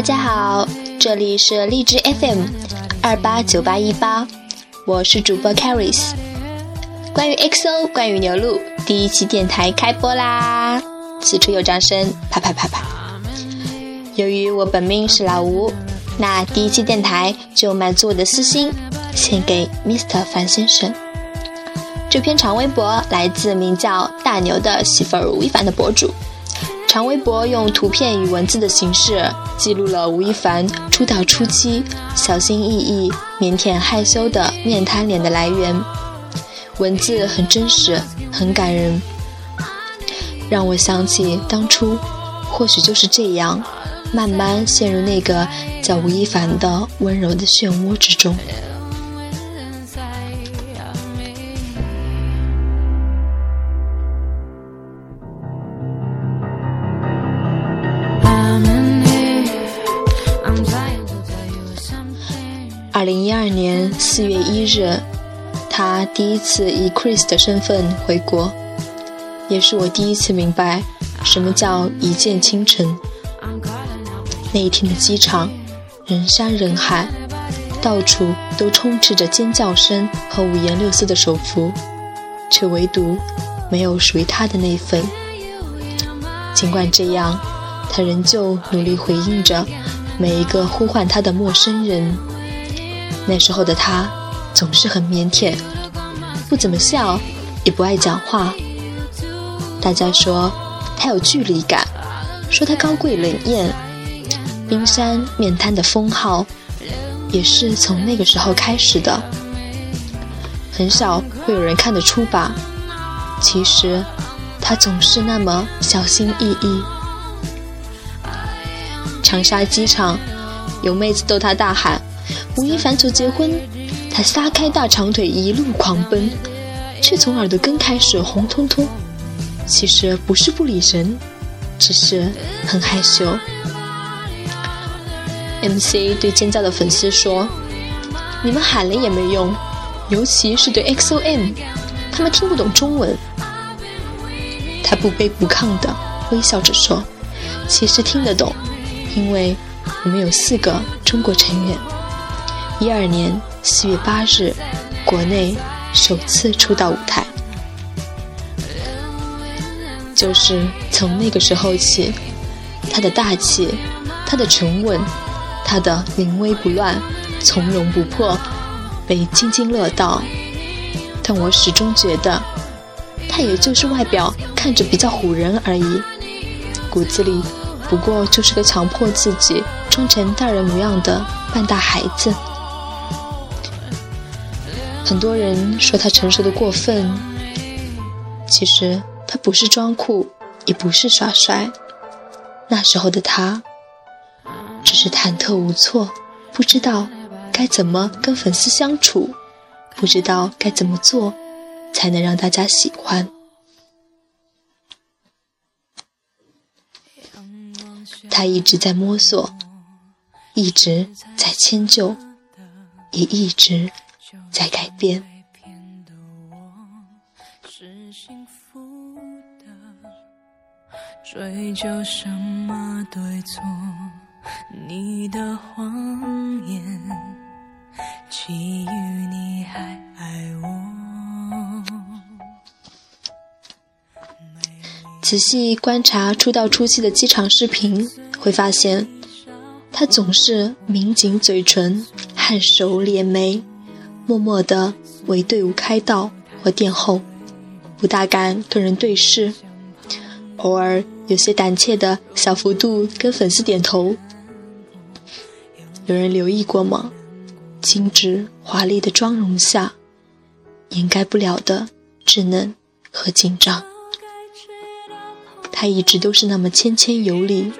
大家好，这里是荔枝 FM 二八九八一八，我是主播 Caris。关于 XO，关于牛鹿，第一期电台开播啦！此处有掌声，啪啪啪啪。由于我本命是老吴，那第一期电台就满足我的私心，献给 Mr. 樊先生。这篇长微博来自名叫大牛的媳妇儿吴亦凡的博主。长微博用图片与文字的形式记录了吴亦凡出道初期小心翼翼、腼腆害羞的面瘫脸的来源。文字很真实，很感人，让我想起当初，或许就是这样，慢慢陷入那个叫吴亦凡的温柔的漩涡之中。二零一二年四月一日，他第一次以 Chris 的身份回国，也是我第一次明白什么叫一见倾城。那一天的机场，人山人海，到处都充斥着尖叫声和五颜六色的手幅，却唯独没有属于他的那份。尽管这样，他仍旧努力回应着每一个呼唤他的陌生人。那时候的他总是很腼腆，不怎么笑，也不爱讲话。大家说他有距离感，说他高贵冷艳。冰山面瘫的封号也是从那个时候开始的。很少会有人看得出吧？其实他总是那么小心翼翼。长沙机场有妹子逗他大喊。吴亦凡求结婚，他撒开大长腿一路狂奔，却从耳朵根开始红彤彤。其实不是不理人，只是很害羞。MC 对尖叫的粉丝说：“你们喊了也没用，尤其是对 XOM，他们听不懂中文。”他不卑不亢地微笑着说：“其实听得懂，因为我们有四个中国成员。”一二年四月八日，国内首次出道舞台，就是从那个时候起，他的大气，他的沉稳，他的临危不乱、从容不迫，被津津乐道。但我始终觉得，他也就是外表看着比较唬人而已，骨子里不过就是个强迫自己装成大人模样的半大孩子。很多人说他成熟的过分，其实他不是装酷，也不是耍帅。那时候的他，只是忐忑无措，不知道该怎么跟粉丝相处，不知道该怎么做才能让大家喜欢。他一直在摸索，一直在迁就，也一直。在改变。追究什么对错？你的谎言，基于你还爱我。仔细观察出道初期的机场视频，会发现他总是抿紧嘴唇，颔首敛眉。默默地为队伍开道或殿后，不大敢跟人对视，偶尔有些胆怯的小幅度跟粉丝点头。有人留意过吗？精致华丽的妆容下，掩盖不了的稚嫩和紧张。他一直都是那么谦谦有礼，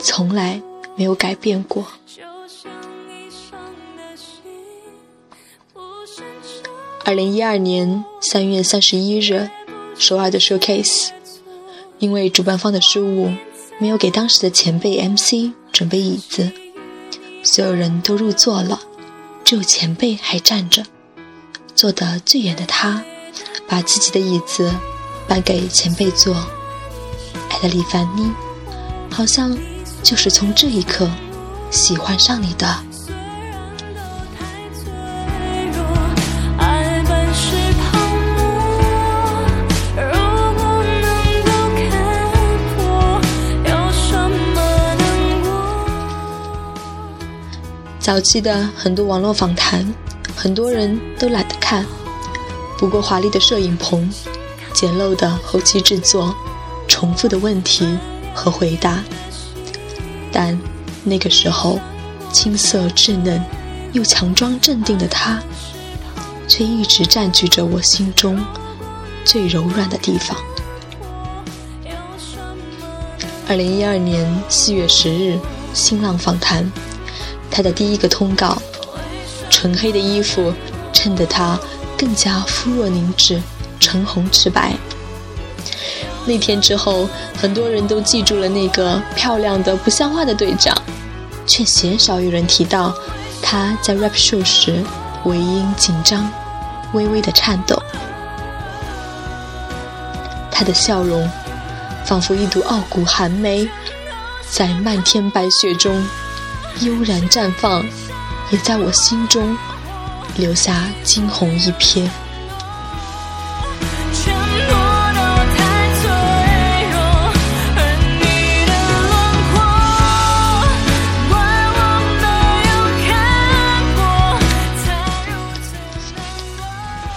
从来没有改变过。二零一二年三月三十一日，首尔的 showcase，因为主办方的失误，没有给当时的前辈 MC 准备椅子，所有人都入座了，只有前辈还站着。坐得最远的他，把自己的椅子搬给前辈坐。艾德里凡妮，好像就是从这一刻喜欢上你的。早期的很多网络访谈，很多人都懒得看。不过华丽的摄影棚，简陋的后期制作，重复的问题和回答。但那个时候，青涩稚嫩又强装镇定的他，却一直占据着我心中最柔软的地方。二零一二年四月十日，新浪访谈。他的第一个通告，纯黑的衣服衬得他更加肤若凝脂、唇红齿白。那天之后，很多人都记住了那个漂亮的不像话的队长，却鲜少有人提到他在 rap show 时尾音紧张、微微的颤抖。他的笑容仿佛一朵傲骨寒梅，在漫天白雪中。悠然绽放，也在我心中留下惊鸿一瞥。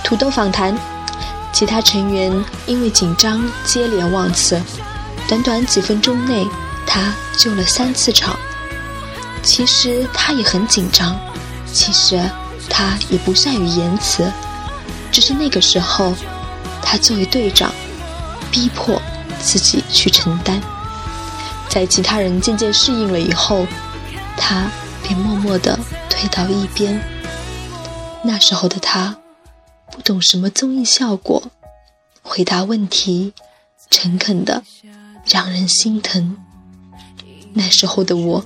土豆访谈，其他成员因为紧张接连忘词，短短几分钟内，他救了三次场。其实他也很紧张，其实他也不善于言辞，只是那个时候，他作为队长，逼迫自己去承担。在其他人渐渐适应了以后，他便默默地退到一边。那时候的他，不懂什么综艺效果，回答问题诚恳的让人心疼。那时候的我。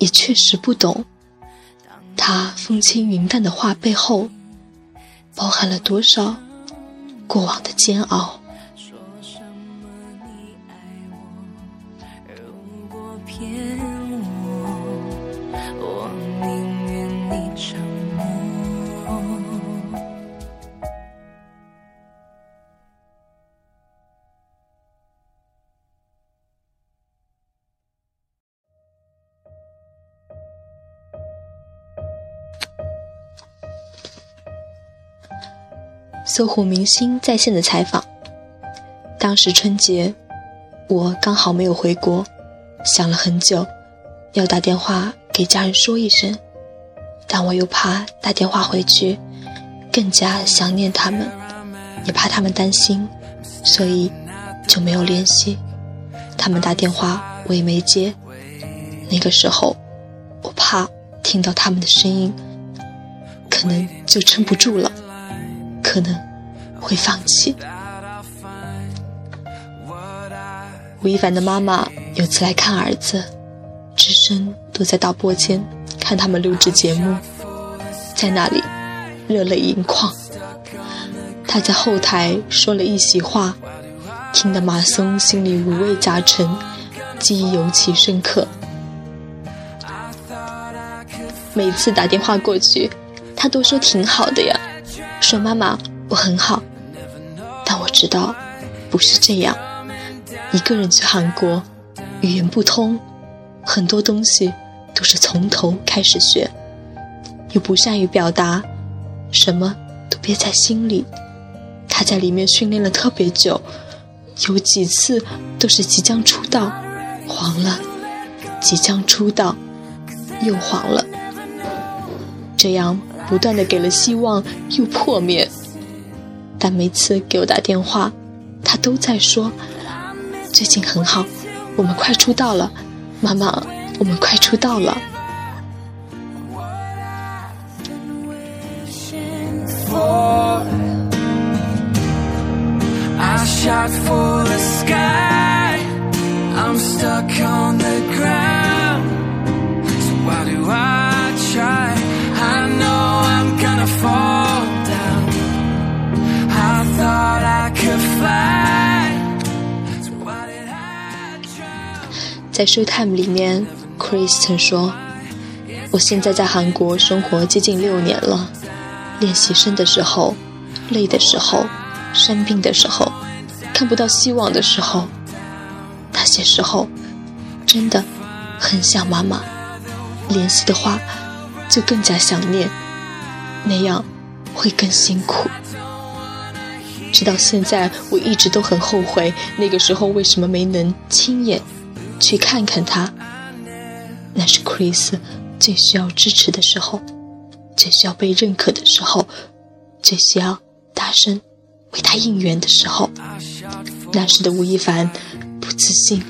也确实不懂，他风轻云淡的话背后，包含了多少过往的煎熬。搜狐明星在线的采访。当时春节，我刚好没有回国，想了很久，要打电话给家人说一声，但我又怕打电话回去，更加想念他们，也怕他们担心，所以就没有联系。他们打电话我也没接。那个时候，我怕听到他们的声音，可能就撑不住了。可能会放弃。吴亦凡的妈妈有次来看儿子，只身躲在导播间看他们录制节目，在那里热泪盈眶。他在后台说了一席话，听得马松心里五味杂陈，记忆尤其深刻。每次打电话过去，他都说挺好的呀。说妈妈，我很好，但我知道不是这样。一个人去韩国，语言不通，很多东西都是从头开始学，又不善于表达，什么都憋在心里。他在里面训练了特别久，有几次都是即将出道，黄了，即将出道，又黄了，这样。不断的给了希望，又破灭。但每次给我打电话，他都在说：“最近很好，我们快出道了，妈妈，我们快出道了。”在 Showtime 里面，Chris 曾说：“我现在在韩国生活接近六年了，练习生的时候，累的时候，生病的时候，看不到希望的时候，那些时候，真的很想妈妈。联系的话，就更加想念，那样会更辛苦。直到现在，我一直都很后悔，那个时候为什么没能亲眼去看看他。那是 Chris 最需要支持的时候，最需要被认可的时候，最需要大声为他应援的时候。那时的吴亦凡，不自信，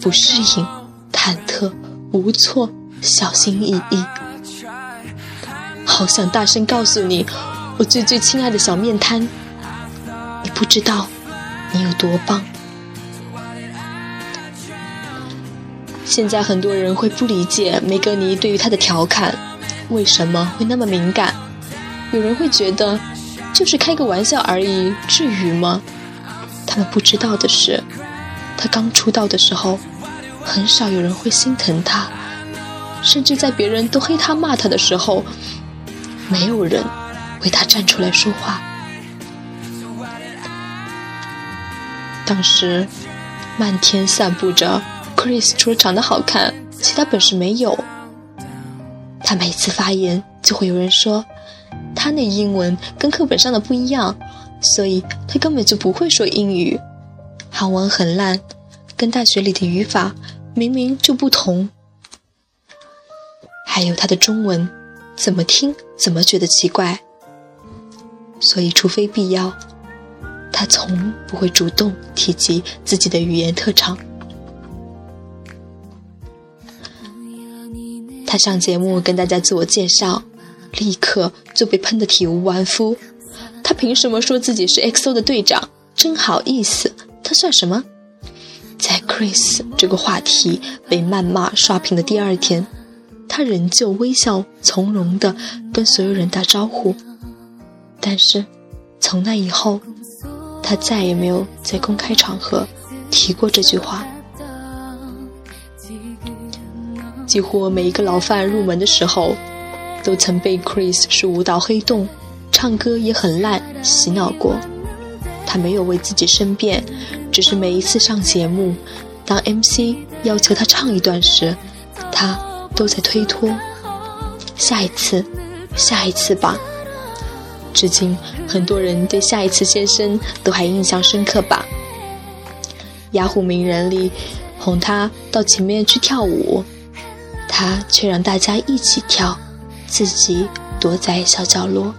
不适应，忐忑无措。小心翼翼，好想大声告诉你，我最最亲爱的小面瘫，你不知道你有多棒。现在很多人会不理解梅格尼对于他的调侃，为什么会那么敏感？有人会觉得，就是开个玩笑而已，至于吗？他们不知道的是，他刚出道的时候，很少有人会心疼他。甚至在别人都黑他骂他的时候，没有人为他站出来说话。当时，漫天散布着 Chris 除了长得好看，其他本事没有。他每次发言就会有人说，他那英文跟课本上的不一样，所以他根本就不会说英语，韩文很烂，跟大学里的语法明明就不同。还有他的中文，怎么听怎么觉得奇怪。所以，除非必要，他从不会主动提及自己的语言特长。他上节目跟大家自我介绍，立刻就被喷得体无完肤。他凭什么说自己是 XO 的队长？真好意思，他算什么？在 Chris 这个话题被谩骂刷屏的第二天。他仍旧微笑从容地跟所有人打招呼，但是从那以后，他再也没有在公开场合提过这句话。几乎每一个老范入门的时候，都曾被 Chris 是舞蹈黑洞，唱歌也很烂洗脑过。他没有为自己申辩，只是每一次上节目，当 MC 要求他唱一段时，他。都在推脱，下一次，下一次吧。至今，很多人对下一次先生都还印象深刻吧。雅虎名人里哄他到前面去跳舞，他却让大家一起跳，自己躲在小角落。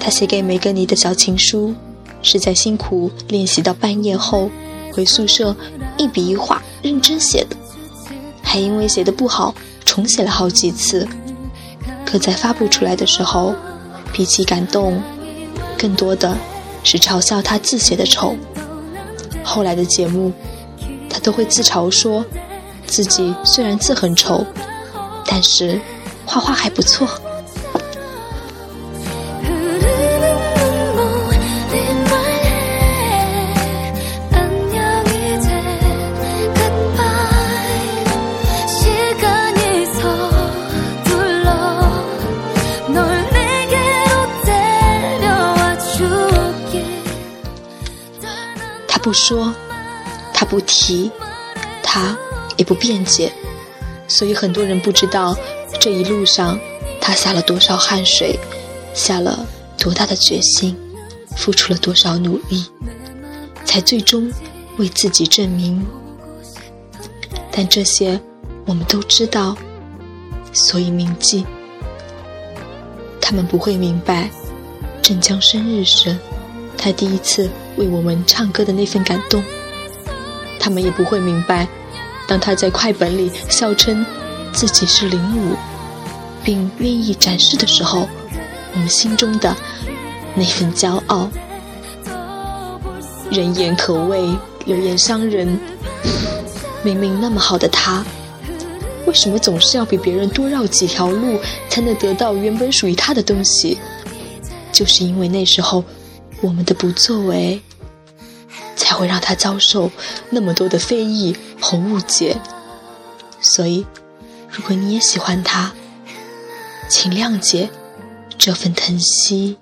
他写给梅格尼的小情书，是在辛苦练习到半夜后，回宿舍一笔一画认真写的，还因为写的不好重写了好几次。可在发布出来的时候，比起感动，更多的是嘲笑他字写的丑。后来的节目，他都会自嘲说，自己虽然字很丑，但是画画还不错。不说，他不提，他也不辩解，所以很多人不知道这一路上他下了多少汗水，下了多大的决心，付出了多少努力，才最终为自己证明。但这些我们都知道，所以铭记。他们不会明白，镇江生日时。他第一次为我们唱歌的那份感动，他们也不会明白，当他在快本里笑称自己是零五，并愿意展示的时候，我们心中的那份骄傲。人言可畏，流言伤人。明明那么好的他，为什么总是要比别人多绕几条路才能得到原本属于他的东西？就是因为那时候我们的不作为，才会让他遭受那么多的非议和误解。所以，如果你也喜欢他，请谅解这份疼惜。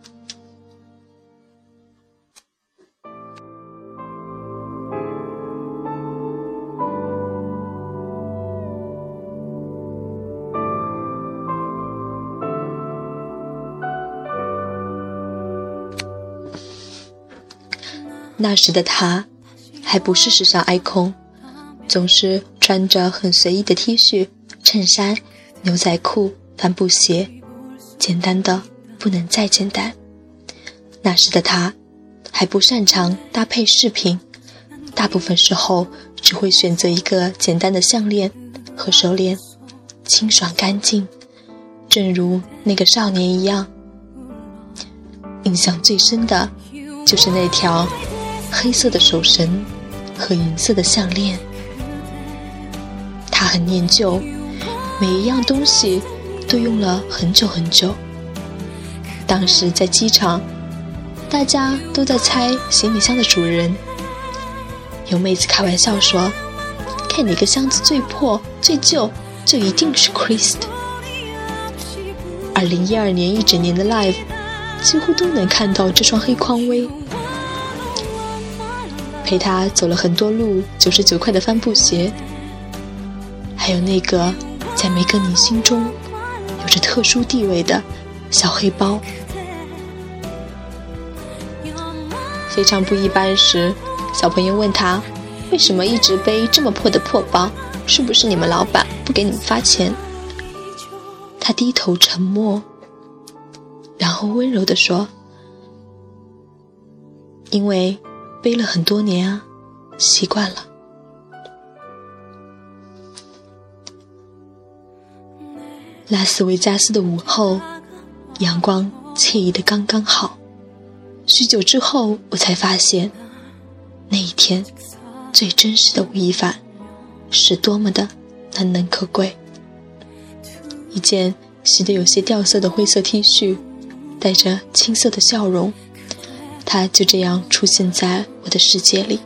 那时的他，还不是时尚 icon，总是穿着很随意的 T 恤、衬衫、牛仔裤、帆布鞋，简单的不能再简单。那时的他，还不擅长搭配饰品，大部分时候只会选择一个简单的项链和手链，清爽干净，正如那个少年一样。印象最深的，就是那条。黑色的手绳和银色的项链，他很念旧，每一样东西都用了很久很久。当时在机场，大家都在猜行李箱的主人。有妹子开玩笑说：“看哪个箱子最破、最旧，就一定是 Christ。”二零一二年一整年的 Live，几乎都能看到这双黑匡威。陪他走了很多路，九十九块的帆布鞋，还有那个在梅格尼心中有着特殊地位的小黑包。非常不一般时，小朋友问他为什么一直背这么破的破包，是不是你们老板不给你们发钱？他低头沉默，然后温柔地说：“因为。”背了很多年啊，习惯了。拉斯维加斯的午后，阳光惬意的刚刚好。许久之后，我才发现，那一天最真实的吴亦凡，是多么的难能可贵。一件洗得有些掉色的灰色 T 恤，带着青涩的笑容。他就这样出现在我的世界里，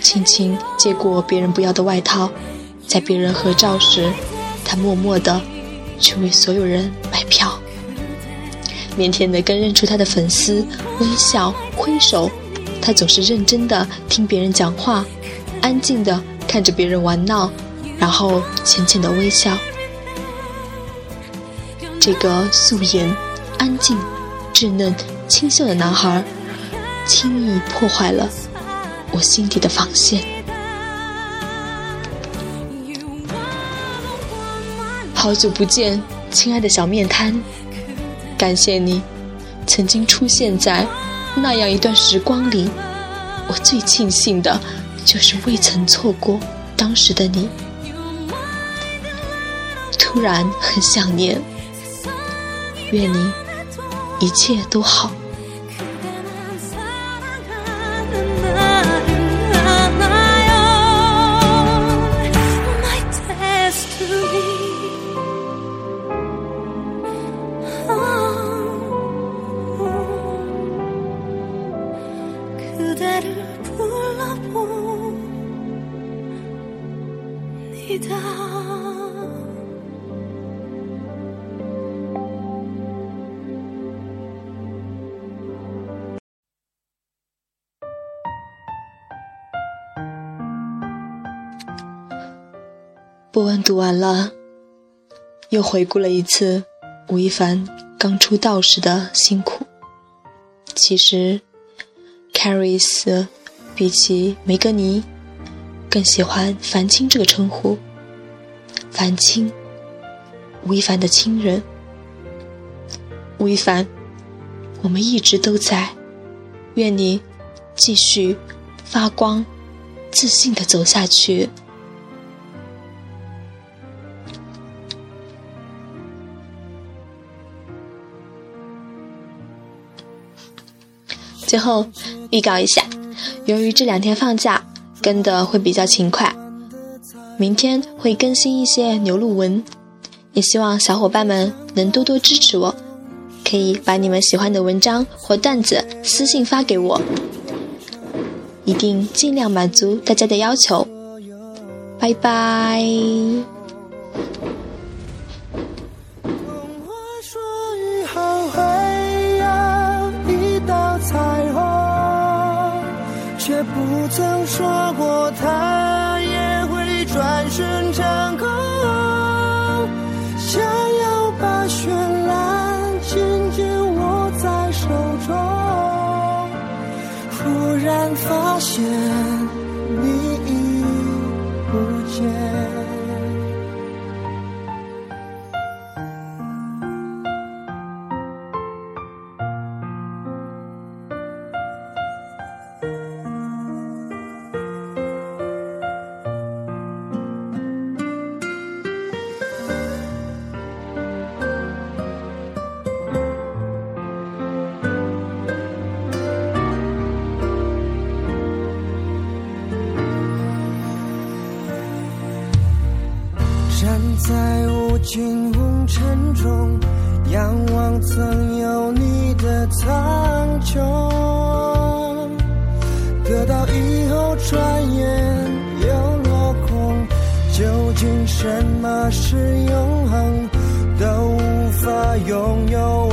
轻轻接过别人不要的外套，在别人合照时，他默默的去为所有人买票，腼腆的跟认出他的粉丝微笑挥手。他总是认真的听别人讲话，安静的看着别人玩闹，然后浅浅的微笑。这个素颜、安静、稚嫩。清秀的男孩，轻易破坏了我心底的防线。好久不见，亲爱的小面瘫，感谢你曾经出现在那样一段时光里。我最庆幸的，就是未曾错过当时的你。突然很想念，愿你。一切都好。读完了，又回顾了一次吴亦凡刚出道时的辛苦。其实，Caris 比起梅格尼，更喜欢樊青这个称呼。樊青，吴亦凡的亲人。吴亦凡，我们一直都在，愿你继续发光，自信的走下去。最后预告一下，由于这两天放假，跟的会比较勤快。明天会更新一些牛录文，也希望小伙伴们能多多支持我，可以把你们喜欢的文章或段子私信发给我，一定尽量满足大家的要求。拜拜。曾说过，他在无尽红尘中，仰望曾有你的苍穹，得到以后转眼又落空。究竟什么是永恒，都无法拥有